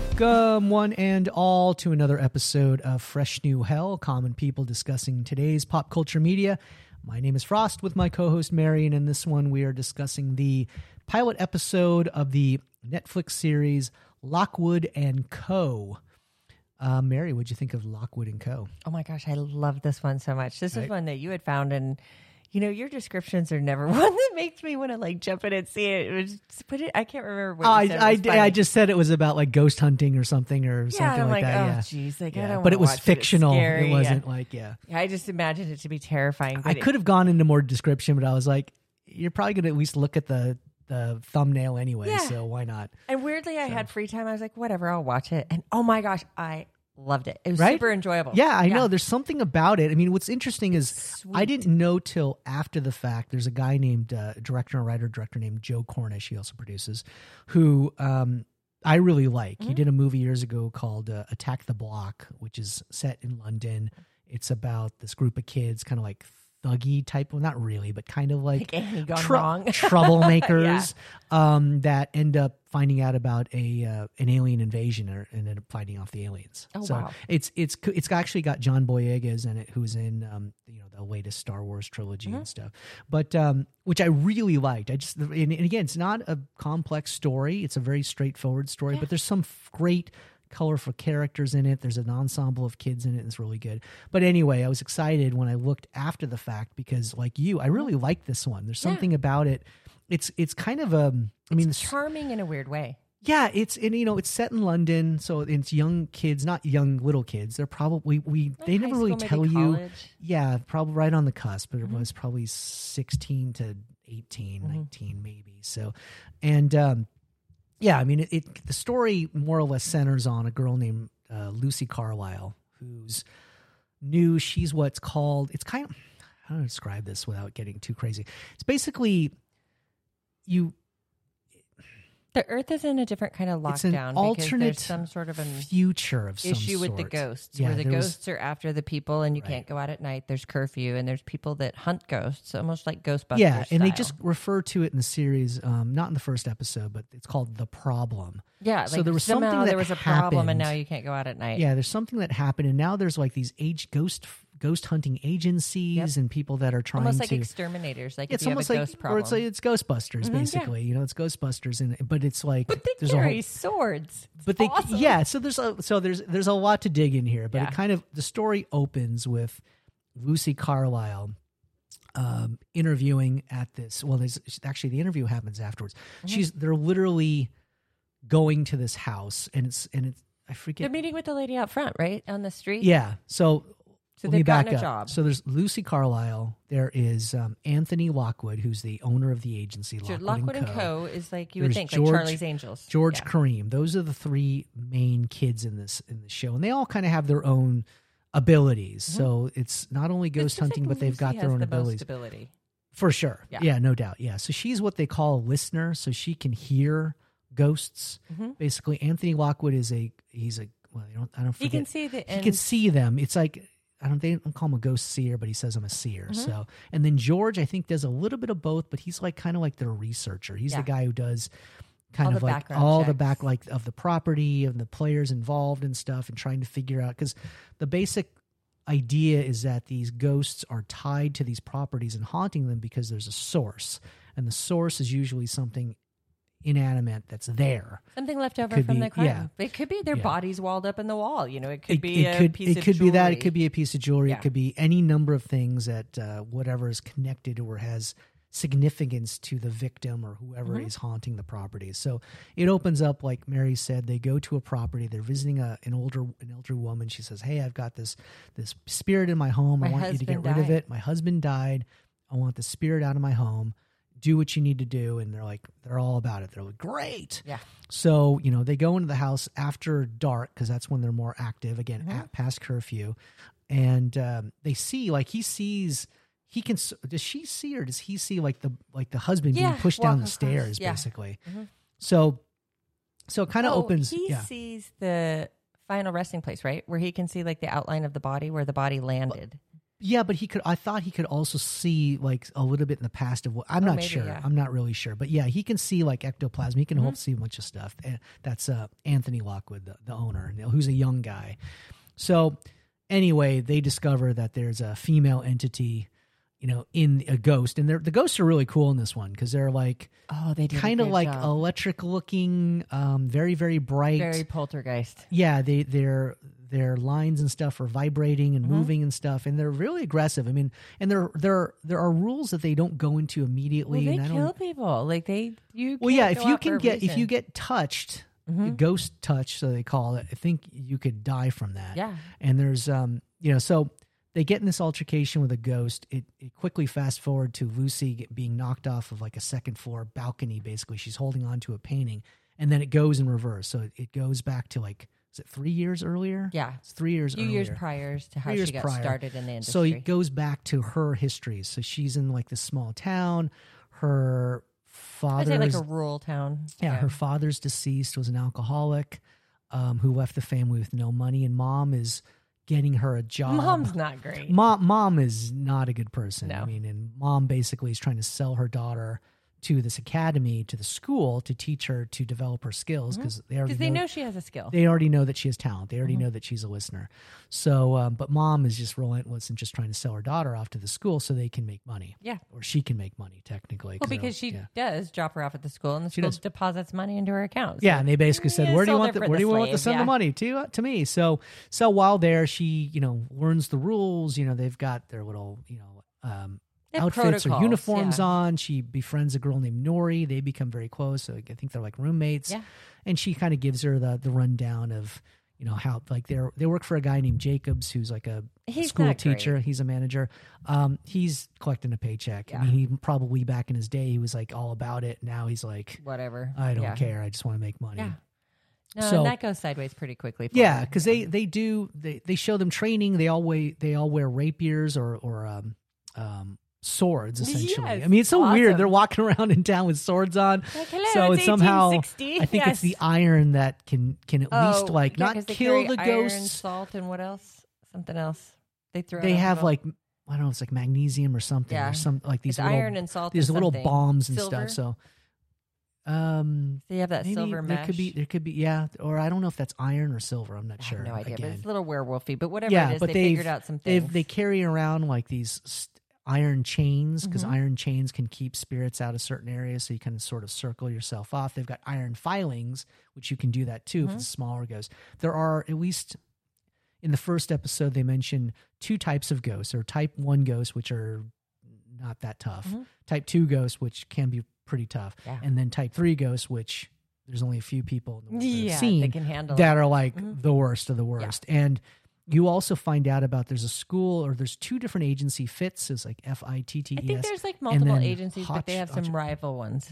Welcome, one and all, to another episode of Fresh New Hell Common People discussing today's pop culture media. My name is Frost with my co host Mary, and in this one, we are discussing the pilot episode of the Netflix series Lockwood and Co. Uh, Mary, what'd you think of Lockwood and Co? Oh my gosh, I love this one so much. This Right. is one that you had found, and you know your descriptions are never one that makes me want to like jump in and see it. It was put it. I can't remember what I, said. It I. I just said it was about like ghost hunting or something or yeah, something I'm like, that. oh yeah. jeez, like I don't. But it was fictional. scary. It wasn't like, yeah. Yeah, I just imagined it to be terrifying. I it- could have gone into more description, but I was like, you're probably going to at least look at the the thumbnail anyway, Yeah. so why not? And weirdly, I had free time. I was like, whatever, I'll watch it. And oh my gosh, I loved it. It was Right? super enjoyable. Yeah, I know. There's something about it. I mean, what's interesting is I didn't know till after the fact. There's a guy named uh, director and writer director named Joe Cornish. He also produces, who um, I really like. Mm-hmm. He did a movie years ago called uh, Attack the Block, which is set in London. It's about this group of kids, kind of like thuggy type. Well, not really, but kind of like Like gone trou- wrong. troublemakers um, that end up finding out about a uh, an alien invasion or and end up fighting off the aliens. Oh, so wow. it's it's it's actually got John Boyega in it, who's in um, you know the latest Star Wars trilogy Mm-hmm. and stuff. But um, which I really liked. I just and, and again, it's not a complex story. It's a very straightforward story, but there's some f- great colorful characters in it. There's an ensemble of kids in it. It's really good. But anyway, I was excited when I looked after the fact because, like you, I really like this one. There's Mm-hmm. Yeah. something about it. It's it's kind of a. I mean, charming in a weird way. yeah, it's and you know it's set in London, so it's young kids, not young little kids. They're probably we they never school, really tell you. college. Yeah, probably right on the cusp, but it Mm-hmm. was probably 16 to 18, 19 maybe. So, and um, yeah, I mean, it, it the story more or less centers on a girl named uh, Lucy Carlyle who's new. She's what's called. It's kind of how do describe this without getting too crazy. It's basically you The Earth is in a different kind of lockdown. It's an alternate there's some sort of an future of some issue with the ghosts, Yeah, where the there was- ghosts are after the people, and you Right. can't go out at night. There's curfew, and there's people that hunt ghosts, almost like Ghostbusters. yeah, and they just refer to it in the series, um, not in the first episode, but it's called the problem. yeah. so like there was something that there was a problem, and now you can't go out at night. Yeah, there's something that happened, and now there's like these age ghost ghost hunting agencies Yep. and people that are trying to It's almost like to. exterminators. Like it's if you have almost a like, or it's like it's Ghostbusters, Mhm, yeah. basically. You know, it's Ghostbusters, and but it's like but they there's a carry whole, swords. It's but they awesome. yeah so there's a so there's there's a lot to dig in here but Yeah. it kind of the story opens with lucy carlyle um interviewing at this well there's actually the interview happens afterwards Mm-hmm. she's they're literally going to this house and it's and it's i forget. They're meeting with the lady out front, right on the street. yeah so So they've gotten a up. job. So there's Lucy Carlyle. There is um, Anthony Lockwood, who's the owner of the agency Lockwood, Lockwood and and Co. Co. is like you There's would think, George- like Charlie's Angels. George Yeah. Karim. Those are the three main kids in this in the show, and they all kind of have their own abilities. So it's not only Mm-hmm. Ghost hunting, but they've Lucy got their own the abilities ability. for sure. Yeah. Yeah. no doubt. Yeah, so she's what they call a listener, so she can hear ghosts. Mm-hmm. Basically, Anthony Lockwood is a he's a well, I don't I don't He forget. can see the he can see them. It's like I don't they don't call him a ghost seer, but he says I'm a seer. Mm-hmm. So and then George I think does a little bit of both, but he's like kind of like their researcher. He's Yeah. the guy who does kind All of like all the checks. back like of the property and the players involved and stuff and trying to figure out because the basic idea is that these ghosts are tied to these properties and haunting them because there's a source and the source is usually something inanimate that's there Something left over Could from be- the crime. yeah. It could be their Yeah. bodies walled up in the wall. You know, it could it, be it a could piece it of could be that it could be a piece of jewelry Yeah. it could be any number of things that uh, whatever is connected or has significance to the victim or whoever Mm-hmm. is haunting the property so it opens up like mary said they go to a property they're visiting a, an older an elder woman she says hey i've got this this spirit in my home i want you to get husband rid of it my husband died i want the spirit out of my home do what you need to do and they're like they're all about it they're like great Yeah. so, you know, they go into the house after dark because that's when they're more active, again, Mm-hmm. at past curfew. And um, they see, like, he sees, he can, does she see or does he see, like, the like the husband Yeah, being pushed down the stairs, yeah. basically? Mhm. So, so it kind of Oh, opens. He yeah. sees the final resting place, right? Where he can see like the outline of the body where the body landed. Yeah, but he could. I thought he could also see like a little bit in the past of what. I'm Oh, not maybe, sure. yeah. I'm not really sure. But yeah, he can see like ectoplasm. He can Mm-hmm. see a bunch of stuff. And that's uh, Anthony Lockwood, the, the owner, who's a young guy. So anyway, they discover that there's a female entity, you know, in a ghost, and they're, the ghosts are really cool in this one because they're like Oh, they kind of like job. electric looking, um, very very bright. very poltergeist. yeah, they their their lines and stuff are vibrating and Mm-hmm. moving and stuff, and they're really aggressive. I mean, and there there there are rules that they don't go into Well, immediately. they and I don't, kill people. Like they, you. well, yeah, if you can get if you get touched, Mhm. ghost touch, so they call it. I think you could die from that. yeah, And there's um you know so they get in this altercation with a ghost. It, it quickly fast forward to Lucy being knocked off of like a second floor balcony. Basically, she's holding on to a painting, and then it goes in reverse. So it, goes back to like is it three years earlier? yeah. It's three years few years prior to how she got prior. started in the industry. So it goes back to her history. So she's in like this small town. Her I'd father's like a rural town. yeah, her father's deceased was an alcoholic um, who left the family with no money, and mom is getting her a job. mom's not great. mom, mom is not a good person. I mean, and mom basically is trying to sell her daughter to this academy, to the school, to teach her to develop her skills because they already they know she has a skill. they already know that she has talent. They already Mm-hmm. know that she's a listener. So, um, but mom is just relentless and just trying to sell her daughter off to the school so they can make money, yeah. or she can make money technically. Well, because she yeah. does drop her off at the school, and the She school does. deposits money into her account. Yeah, and they basically said, "Where do you want the Where do you want to send yeah. the money to uh, to me?" So, so while there, she you know learns the rules. You know, they've got their little you know um, outfits or uniforms yeah. on. She befriends a girl named Norrie. They become very close. So I think they're like roommates. Yeah. and she kind of gives her the the rundown of you know how like they're they work for a guy named Jacobs who's like a He's school not great. teacher. He's a manager. Um, he's collecting a paycheck. I mean, he probably back in his day he was like all about it. Now he's like, Whatever. I don't yeah. care. I just want to make money. Yeah. No, So- that goes sideways pretty quickly. For Yeah, because they they do they, they show them training. They all wear they all wear rapiers or or um, um, swords essentially. Yes, I mean, it's so weird. They're walking around in town with swords on. Like, hello, so it's it's somehow I think Yes. it's the iron that can can at Oh, least like yeah, not kill the iron, ghosts. salt, and what else? Something else. They throw. They have like I don't know, it's like magnesium or something Yeah. or some like these It's little iron and salt. these little bombs and Silver? stuff. So um They have that silver there mesh. could be there could be yeah or I don't know if that's iron or silver. I'm not I sure. no idea, but it's a little werewolfy. But whatever Yeah, it is, but they figured out some they things. they carry around like these iron chains because Mhm. iron chains can keep spirits out of certain areas so you can sort of circle yourself off they've got iron filings which you can do that too if Mhm. it's smaller ghosts there are at least in the first episode they mention two types of ghosts or type 1 ghosts which are not that tough Mhm. type 2 ghosts which can be pretty tough Yeah. and then type 3 ghosts which there's only a few people in the world that yeah, seen they can handle that it. are like Mhm. the worst of the worst. And you also find out about there's a school or there's two different agency Fittes. It's like F I T T I E think there's like multiple agencies, but they have some Hotch- rival ones.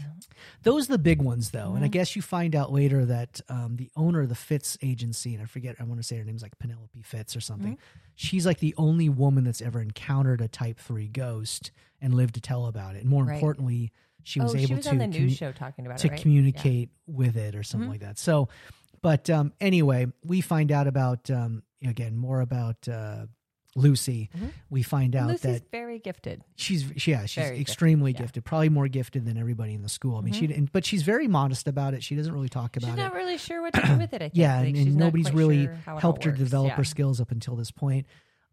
Those are the big ones though. And I guess you find out later that um, the owner of the Fittes agency, and I forget, I want to say her name's like Penelope Fittes or something. Mm-hmm. She's like the only woman that's ever encountered a type three ghost and lived to tell about it. And more Right. importantly, she was oh, able she was to on the commu- news show talking about to it, right? communicate with it or something Mhm. like that. So, but um, anyway, we find out about um, again more about uh, Lucy. Mhm. We find out Lucy's that very gifted. she's yeah she's Very gifted, extremely yeah. gifted, probably more gifted than everybody in the school. I mean, she and, but she's very modest about it. She doesn't really talk about it. She's not really sure what to do with it. I think. Yeah, Like, and, and nobody's really sure how it all helped her develop Yeah. her skills up until this point.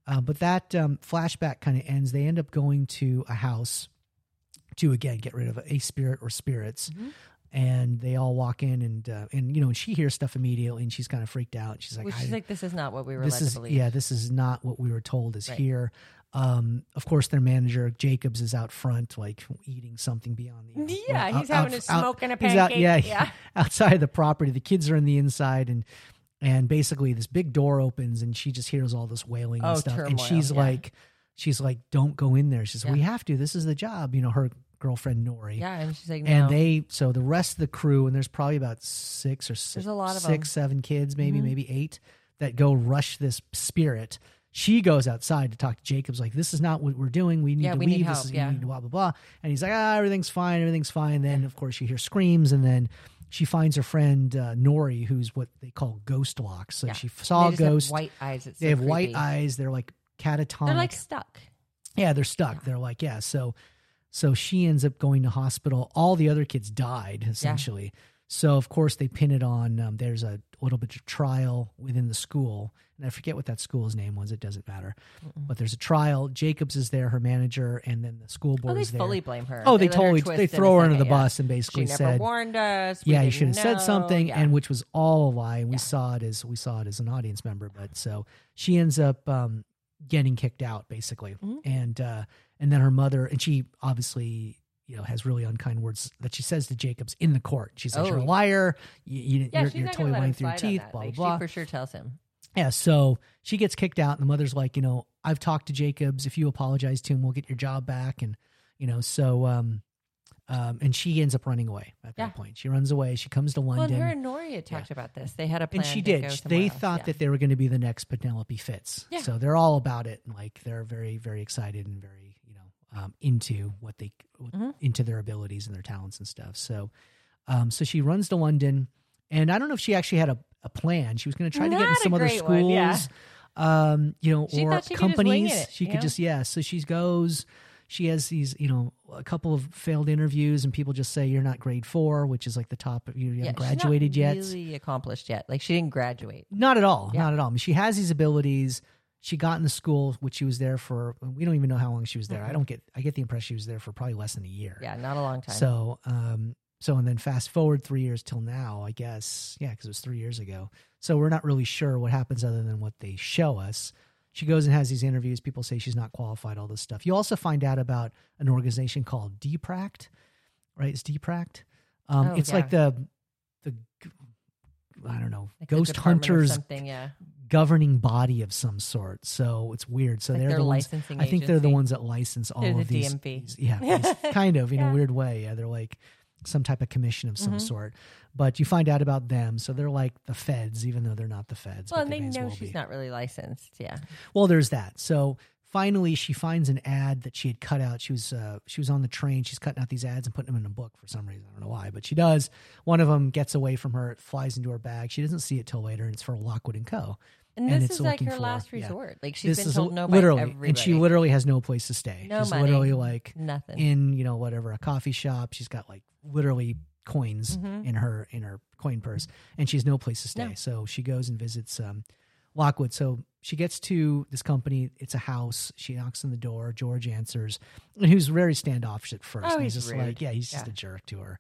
Uh, but that um, flashback kind of ends. They end up going to a house to again get rid of a spirit or spirits, Mhm. And they all walk in and uh, and you know and she hears stuff immediately and she's kind of freaked out. She's like, Which I, like, this is not what we were this is to believe. yeah, this is not what we were told is Right. here. Um, of course, their manager Jacobs is out front, like eating something beyond the. Yeah, out- he's having out- a smoke and a he's out- pancake. yeah, yeah. outside the property. The kids are in the inside, and and basically this big door opens, and she just hears all this wailing and Oh, stuff, and she's yeah. like, she's like, "Don't go in there." She says, Yeah. "We have to. This is the job." You know, her girlfriend Norrie. Yeah, and she's like, no. And they so the rest of the crew, and there's probably about six or six, There's a lot of six, seven kids, maybe Mhm. maybe eight, that go rush this spirit. She goes outside to talk to Jacobs, like, "This is not what we're doing. We need Yeah, to we leave. need this help, is yeah. we need to blah blah blah." And he's like, "Ah, everything's fine. Everything's fine." Then of course you hear screams, and then she finds her friend uh, Norrie, who's what they call ghost locks. So Yeah. she saw they a ghost. white eyes. It's they so have white eyes. They're like catatonic. They're like stuck. yeah, they're stuck. They're like, yeah. So, so she ends up going to hospital. All the other kids died essentially. So of course they pin it on. Um, there's a little bit of trial within the school, and I forget what that school's name was. It doesn't matter. But there's a trial. Jacobs is there, her manager, and then the school Oh, board they is there. fully blame her. Oh, they, let her totally they throw her under the yeah. bus and She basically never said, warned us. Yeah, you should have said something, Yeah. and which was all a lie. And we Yeah. saw it as we saw it as an audience member. But so she ends up um, getting kicked out, basically, Mhm. and uh, and then her mother, and she obviously you know has really unkind words that she says to Jacobs in the court. She says, Oh, "You're a liar. You, you, yeah, you're, she's you're totally lying through your teeth." Blah Like, blah blah. She for sure tells him. Yeah, so she gets kicked out, and the mother's like, you know, I've talked to Jacobs. If you apologize to him, we'll get your job back. And you know, so um, um, and she ends up running away at that point. She runs away. She comes to Well, London, and her and Norrie had talked about this. They had a plan. and she did. They thought yeah. that they were going to be the next Penelope Fittes. Yeah. So they're all about it. and, Like they're very, very excited and very, um, into what they Mhm. into their abilities and their talents and stuff. So, um, so she runs to London, and I don't know if she actually had a, a plan. She was going to try to get in some other schools. one, yeah. Um, you know, She or she could companies. it, she could know? just yeah. So she goes. She has these, you know, a couple of failed interviews, and people just say you're not grade four, which is like the top. You haven't Yeah, not graduated yet. Really accomplished yet? Like she didn't graduate. Not at all. Yeah. Not at all. I mean, she has these abilities. She got in the school, which she was there for. We don't even know how long she was there. I don't get. I get the impression she was there for probably less than a year. Yeah, not a long time. So, um, so and then fast forward three years till now. I guess, yeah, because it was three years ago. So we're not really sure what happens other than what they show us. She goes and has these interviews. People say she's not qualified. All this stuff. You also find out about an organization called DEPRAC, right? It's DEPRAC. Um, Oh, it's yeah. like the the I don't know Like ghost hunters something. Yeah, governing body of some sort. So it's weird. So Like they're the ones. licensing I think they're the ones that license all They're of the these. DMV. these- yeah, it's kind of in Yeah. a weird way. Yeah, they're like some type of commission of some Mhm. sort. But you find out about them, so they're like the feds, even though they're not the feds. well, and they know well she's be. not really licensed. Yeah, Well, there's that. So finally, she finds an ad that she had cut out. She was uh, she was on the train. She's cutting out these ads and putting them in a book for some reason. I don't know why, but she does. One of them gets away from her. It flies into her bag. She doesn't see it till later, and it's for Lockwood and Co. and, And this is like her for- last yeah. resort. Like she's this been is told no by literally, and she literally has no place to stay. No She's money. literally like nothing. in you know whatever a coffee shop. She's got like literally coins Mhm. in her in her coin purse, and she has no place to stay. No. So she goes and visits um, Lockwood. So she gets to this company. It's a house. She knocks on the door. George answers, and he was very standoffish at first. Oh, he's, he's just rude. like, yeah, he's just a jerk to her.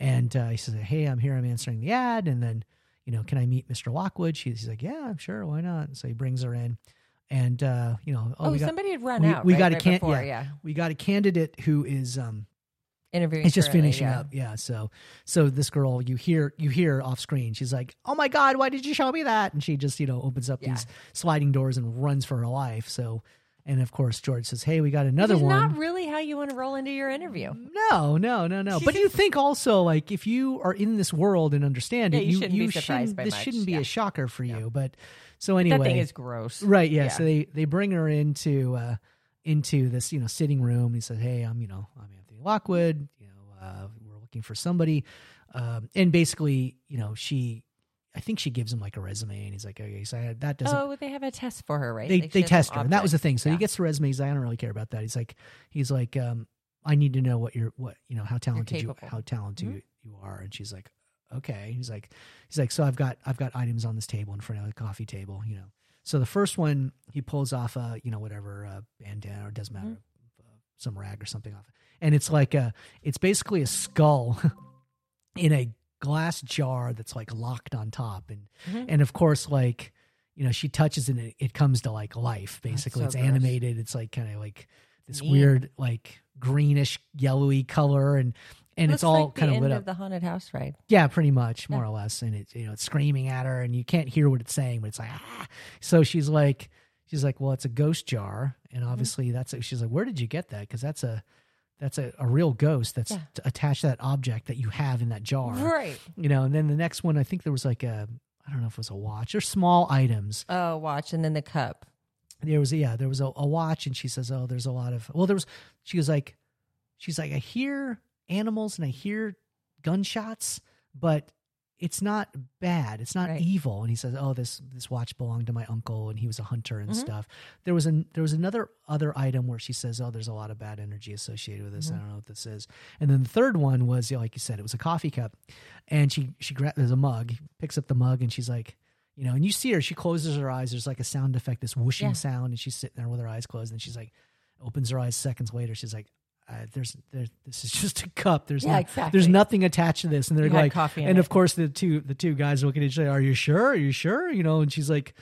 And uh, he says, "Hey, I'm here. I'm answering the ad." And then, you know, can I meet Mr. Lockwood? She's like, "Yeah, sure. Why not?" So he brings her in, and uh, you know, oh, oh, got somebody had run we- out. we right, got a right can- before, yeah. yeah. we got a candidate who is um, Interviewing. it's just finishing yeah. up yeah so so this girl you hear you hear off screen she's like oh my god why did you show me that and she just you know opens up Yeah. these sliding doors and runs for her life so and of course george says hey we got another Which is one not really how you want to roll into your interview. no no no no but you think also like if you are in this world and understand Yeah, it you you shouldn't be surprised shouldn't by this much, shouldn't be yeah. a shocker for you but so anyway That thing is gross. Right. Yeah. Yeah. So they they bring her into uh into this you know sitting room. He said, "Hey, I'm you know I'm Anthony Lockwood. You know uh, we're looking for somebody." Um, and basically, you know, she, I think she gives him like a resume, and he's like, "Okay, so I, that doesn't." Oh, they have a test for her, right? they Like, they test her, and that was the thing. So Yeah. he gets the resume. He's like, "I don't really care about that." He's like, he's like, um, "I need to know what you're what you know how talented you how talented Mhm. you, are." And she's like, "Okay." He's like, he's like, "So I've got I've got items on this table in front of the coffee table, you know." So the first one he pulls off a you know whatever uh, bandana or it doesn't matter Mm-hmm. uh, some rag or something off, and it's like a it's basically a skull in a glass jar that's like locked on top, and Mhm. and of course like you know she touches it and it, it comes to like life basically so it's gross. animated it's like kind of like this Neat. weird like greenish yellowy color and and it's all like kind of lit of up the haunted house ride. yeah pretty much more Yeah. or less and it you know it's screaming at her and you can't hear what it's saying but it's like ah. so she's like she's like well it's a ghost jar and Mm-hmm. obviously that's a, she's like where did you get that because that's a that's a, a real ghost that's Yeah. attached to that object that you have in that jar Right. you know and then the next one i think there was like a i don't know if it was a watch or small items Oh, watch and then the cup. there was yeah there was a, a watch and she says oh there's a lot of well there was she was like she's like i hear animals and i hear gunshots but it's not bad. It's not Right. evil. And he says, "Oh, this this watch belonged to my uncle, and he was a hunter and Mhm. stuff." There was an there was another other item where she says, "Oh, there's a lot of bad energy associated with this. I Mhm. don't know what this is." And then the third one was, you know, like you said, it was a coffee cup, and she she gra- there's a mug, picks up the mug, and she's like. You know, and you see her, she closes her eyes. There's like a sound effect, this whooshing Yeah. sound, and she's sitting there with her eyes closed. And she's like, opens her eyes seconds later. She's like, uh, "There's, there, this is just a cup. There's, Yeah, no- exactly. there's nothing attached to this." And they're You like, coffee and it. of course, the two the two guys look at each other. Are you sure? Are you sure? You know, and she's like,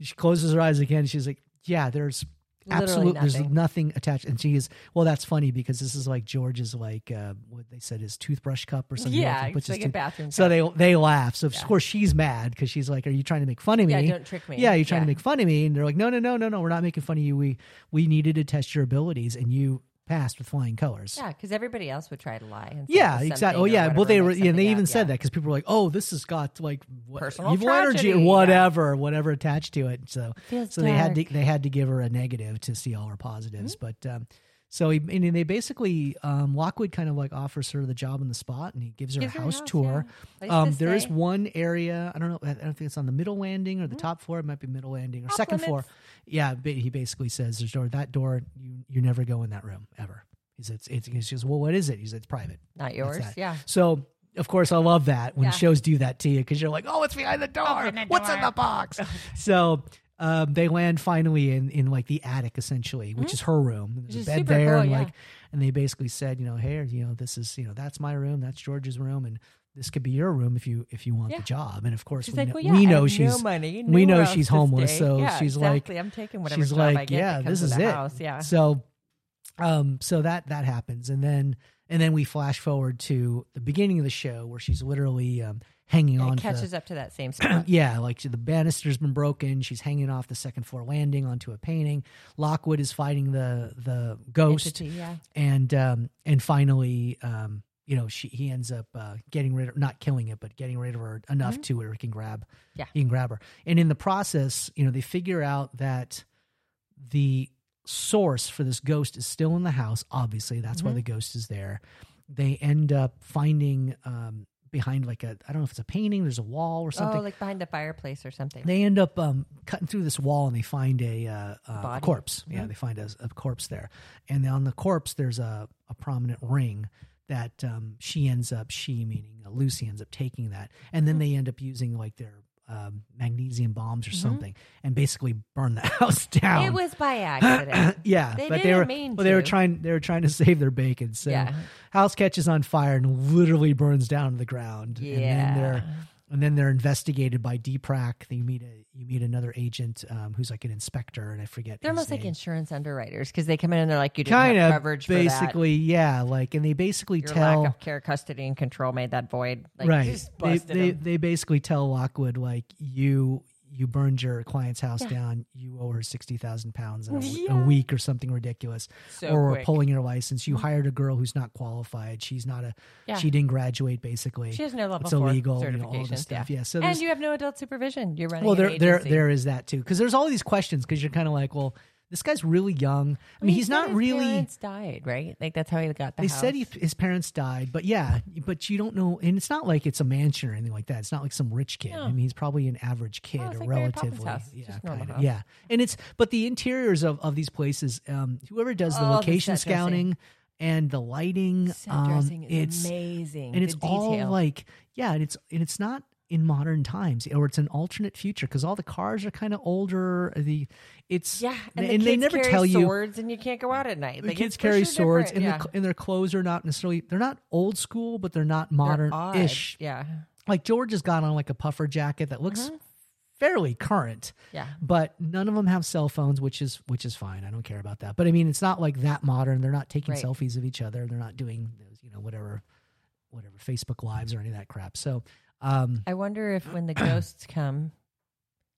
she closes her eyes again. She's like, yeah, there's absolutely there's nothing. attached. And she is well. That's funny because this is like George's like uh, what they said his toothbrush cup or something. Yeah, like it's like a bathroom. so cup. they they laugh. So of Yeah. course she's mad because she's like, "Are you trying to make fun of me?" yeah, don't trick me. Yeah, you're trying to make fun of me, and they're like, "No, no, no, no, no. We're not making fun of you. We we needed to test your abilities, and you passed with flying colors." Yeah, because everybody else would try to lie. And Yeah, exactly. Oh, yeah. Well, they were, yeah, they even said yeah. that because people were like, "Oh, this has got like what, Personal evil energy tragedy, or yeah. whatever, whatever attached to it." So, Feels so they had to they had to give her a negative to see all her positives. But um, so he, and they basically um, Lockwood kind of like offers her the job on the spot, and he gives her Gives a her house, tour. yeah. Um, there is one area I don't know. I don't think it's on the middle landing or the top floor. It might be middle landing or Off second floor. Yeah, he basically says there's door that door you you never go in that room ever. He says it's, it's he says well what is it? He says it's private. not yours. Yeah, So of course I love that when Yeah. shows do that to you because you're like, oh, it's behind the door. The What's in the box? so um, they land finally in in like the attic essentially, which is her room. There's Mm-hmm. Which a bed there, cool, and yeah. like, and they basically said, you know, hey, you know, this is you know that's my room, that's George's room, and this could be your room if you if you want Yeah. the job. And of course, she's we like, know, well, yeah, we know she's no money. we know she's homeless, so Yeah, she's like- I'm taking whatever she's job like, I get yeah, this is it. House. Yeah, So, um, so that that happens, and then and then we flash forward to the beginning of the show where she's literally um, hanging on. it to- catches up to that same spot. yeah, like the banister's been broken. She's hanging off the second floor landing onto a painting. Lockwood is fighting the the ghost, Entity, yeah. and um, and finally, um, you know, she he ends up uh, getting rid of not killing it, but getting rid of her enough to where he can grab, Mm-hmm. Yeah. he can grab her. And in the process, you know, they figure out that the source for this ghost is still in the house. Obviously, that's why Mhm. the ghost is there. They end up finding um, behind like a I don't know if it's a painting. There's a wall or something Oh, like behind a fireplace or something. they end up um, cutting through this wall and they find a, uh, a corpse. Yeah, Mhm. they find a, a corpse there, and on the corpse there's a, a prominent ring that um, she ends up she meaning uh, Lucy ends up taking that, and then they end up using like their um, magnesium bombs or Mhm. something, and basically burn the house down. it was by accident. yeah, They but they were mean well, they were trying they were trying to save their bacon. So yeah, house catches on fire and literally burns down to the ground. and then yeah. And then they're investigated by DEPRAC. They meet a you meet another agent um, who's like an inspector, and I forget. They're almost like insurance underwriters because they come in and they're like, you didn't kind have of coverage for that. basically, yeah. Like, and they basically Your tell lack of care, custody, and control made that void. Like, right. They, they they basically tell Lockwood like you you burned your client's house Yeah. down. You owe her sixty thousand pounds in a, Yeah. a week or something ridiculous. so or quick. pulling your license. You mm-hmm. hired a girl who's not qualified. She's not a. Yeah. She didn't graduate. Basically, She has no level it's illegal. You know, all this stuff. yeah. So and you have no adult supervision. You're running. well, there there there is that too because there's all these questions because you're kind of like, well, this guy's really young. I mean, He he's not his really. Parents died, right? Like that's how he got the They house. said he, his parents died, but yeah, but you don't know, and it's not like it's a mansion or anything like that. It's not like some rich kid. No. I mean, he's probably an average kid Oh, or like relatively, yeah, kind of, yeah. And it's but the interiors of of these places, um, whoever does the Oh, the location dressing. scouting and the lighting, Set um, dressing is it's amazing, and it's all like yeah, and it's and it's not in modern times or it's an alternate future because all the cars are kind of older. The it's yeah, and, and the they never carry tell you swords, and you can't go out at night. the Like, kids carry swords and, yeah. the, and their clothes are not necessarily they're not old school but they're not They're modern ish Yeah, like george has got on like a puffer jacket that looks Mhm. fairly current yeah. but none of them have cell phones which is which is fine i don't care about that but i mean it's not like that modern they're not taking Right. selfies of each other they're not doing those, you know whatever whatever facebook lives or any of that crap so um I wonder if when the ghosts come,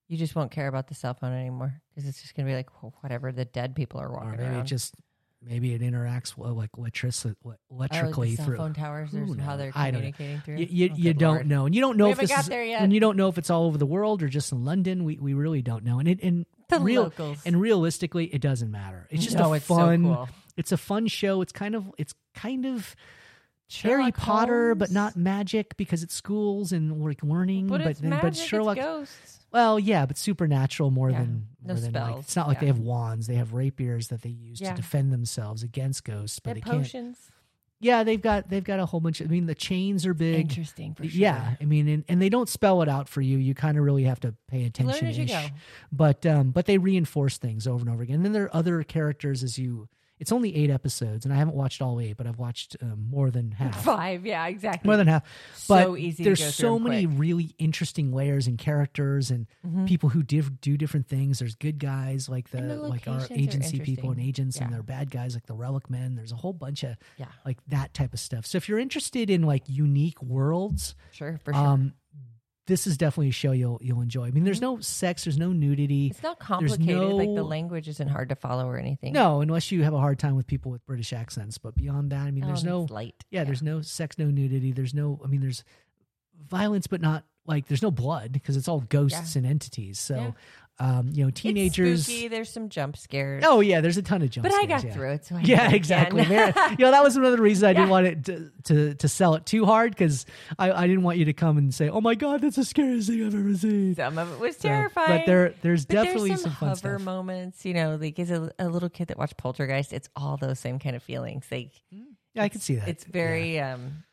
you just won't care about the cell phone anymore because it's just gonna be like well, whatever the dead people are or walking maybe it just maybe it interacts well, like electric, oh, electrically the cell through phone towers or how they're I don't know. communicating through. You, you, Oh, you don't Lord. know, and you don't know We if this got is, there yet. and you don't know if it's all over the world or just in London. We we really don't know, and it and The real locals. and realistically, it doesn't matter. It's just no, a it's fun. So cool. It's a fun show. It's kind of it's kind of Harry Sherlock Potter, but not magic because it's schools and like learning. But, but then- magic, but Sherlock, ghosts. well, yeah, but supernatural more Yeah. than No more than like it's not like they have wands. They have rapiers that they use Yeah. to defend themselves against ghosts. They But they can't. potions. Yeah, they've got they've got a whole bunch. Of, I mean, the chains are big. Interesting for sure. Yeah, I mean, and, and they don't spell it out for you. You kind of really have to pay attention. learn as you go. But um, but they reinforce things over and over again. And then there are other characters as you. It's only eight episodes, and I haven't watched all eight, but I've watched um, more than half. Five, yeah, exactly. More than half. But So easy to there's so many quick. really interesting layers and characters and Mm-hmm. people who div- do different things. There's good guys like the, the like our agency people and agents, and Yeah. there are bad guys like the Relic Men. There's a whole bunch of Yeah. like that type of stuff. So if you're interested in like unique worlds, Sure, for sure. um, this is definitely a show you'll you'll enjoy. I mean, there's no sex, there's no nudity. it's not complicated. like the language isn't hard to follow or anything. No, unless you have a hard time with people with British accents. But beyond that, I mean, there's Um, no light. yeah, there's no sex, no nudity. There's no, I mean, there's violence, but not like there's no blood because it's all ghosts and entities. So, um, you know, It's teenagers. spooky. There's some jump scares. Oh yeah, there's a ton of jump scares. but I got yeah. through it. So I Yeah, exactly. Man, you know, that was another reason I didn't want it to, to to sell it too hard because I, I didn't want you to come and say, "Oh my god, that's the scariest thing I've ever seen." some of it was So, terrifying. but there there's But definitely there's some, some, fun hover stuff. moments. You know, like as a, a little kid that watched Poltergeist, it's all those same kind of feelings. Like Yeah, I can see that. it's Yeah. very um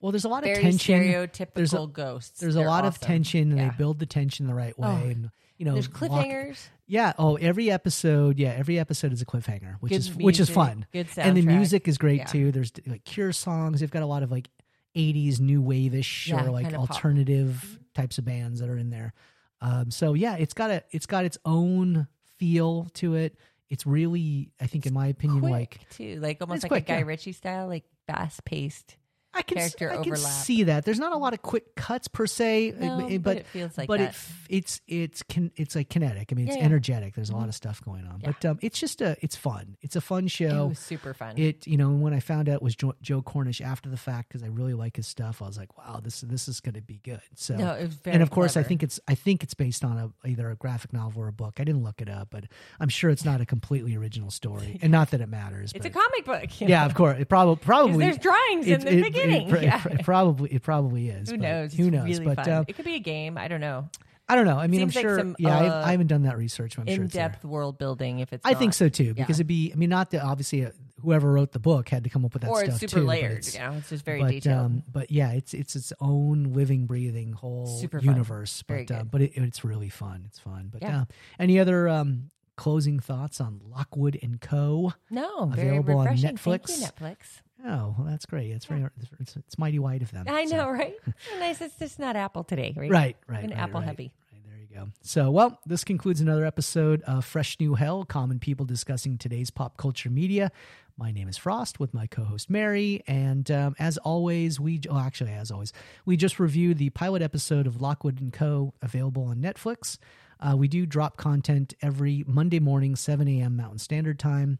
well. There's a lot of tension. stereotypical There's a- ghosts. There's a They're lot of tension, and Yeah. they build the tension the right way. Oh. and you know, There's walk- cliffhangers. Yeah. Oh, every episode. Yeah, every episode is a cliffhanger, which Good is which is fun. Good soundtrack. And the music is great Yeah. too. There's like Cure songs. They've got a lot of like '80s new wave-ish Yeah, or like kinda pop. alternative types of bands that are in there. Um, so yeah, it's got a it's got its own feel to it. It's really, I think, in my opinion, like too, like almost like quick, a Guy yeah. Ritchie style, like fast paced. I can character I can see that. There's not a lot of quick cuts per se, uh, No, but, but it feels like but that. it f- it's it's can it's like kinetic. I mean, it's Yeah, yeah. energetic. There's a lot of stuff going on, Yeah. but um, it's just a it's fun. It's a fun It show. was super fun. It you know when I found out it was Joe, Joe Cornish after the fact because I really like his stuff. I was like, wow, this this is going to be good. So no, it was very and of course I think it's I think it's based on a either a graphic novel or a book. I didn't look it up, but I'm sure it's not a completely original story, and not that it matters. it's a comic book. yeah, know? of course, it probably 'Cause probably there's drawings it- in the it- it yeah. it probably it probably is. Who knows? Who knows? Really but fun. um, it could be a game. I don't know. I don't know. I mean, Seems I'm like sure. some, yeah, uh, I, haven't done that research. I'm sure In it's there. depth world building. If it's I think so too, because Yeah. it'd be. I mean, not that obviously uh, whoever wrote the book had to come up with that or stuff it's super too. layered. it's- you know, it's just very but, detailed. Um, but yeah, it's it's its own living, breathing whole Super universe. Very But uh, but it, it's really fun. It's fun. But Yeah. uh, any other um, closing thoughts on Lockwood and Co? no, available on Netflix? you, Netflix. Oh, well, that's great. It's very it's, it's mighty white of them. I So- know, right? nice. It's just not Apple today, right? Right, right. And right, Apple right. heavy. Right, there you go. So, well, this concludes another episode of Fresh New Hell Common People discussing today's pop culture media. My name is Frost with my co host Mary. And um, as always, we, oh, actually, as always, we just reviewed the pilot episode of Lockwood and Co. available on Netflix. Uh, we do drop content every Monday morning, 7 a.m. Mountain Standard Time.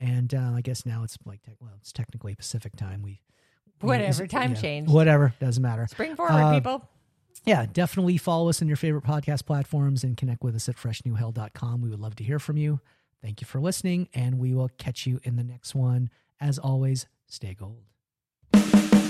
And uh, I guess now it's like, tech well, it's technically Pacific time. We, we- Whatever, time change. Whatever, doesn't matter. Spring forward, Uh, people. Yeah, definitely follow us on your favorite podcast platforms and connect with us at freshnewhell.com. We would love to hear from you. Thank you for listening, and we will catch you in the next one. As always, stay gold.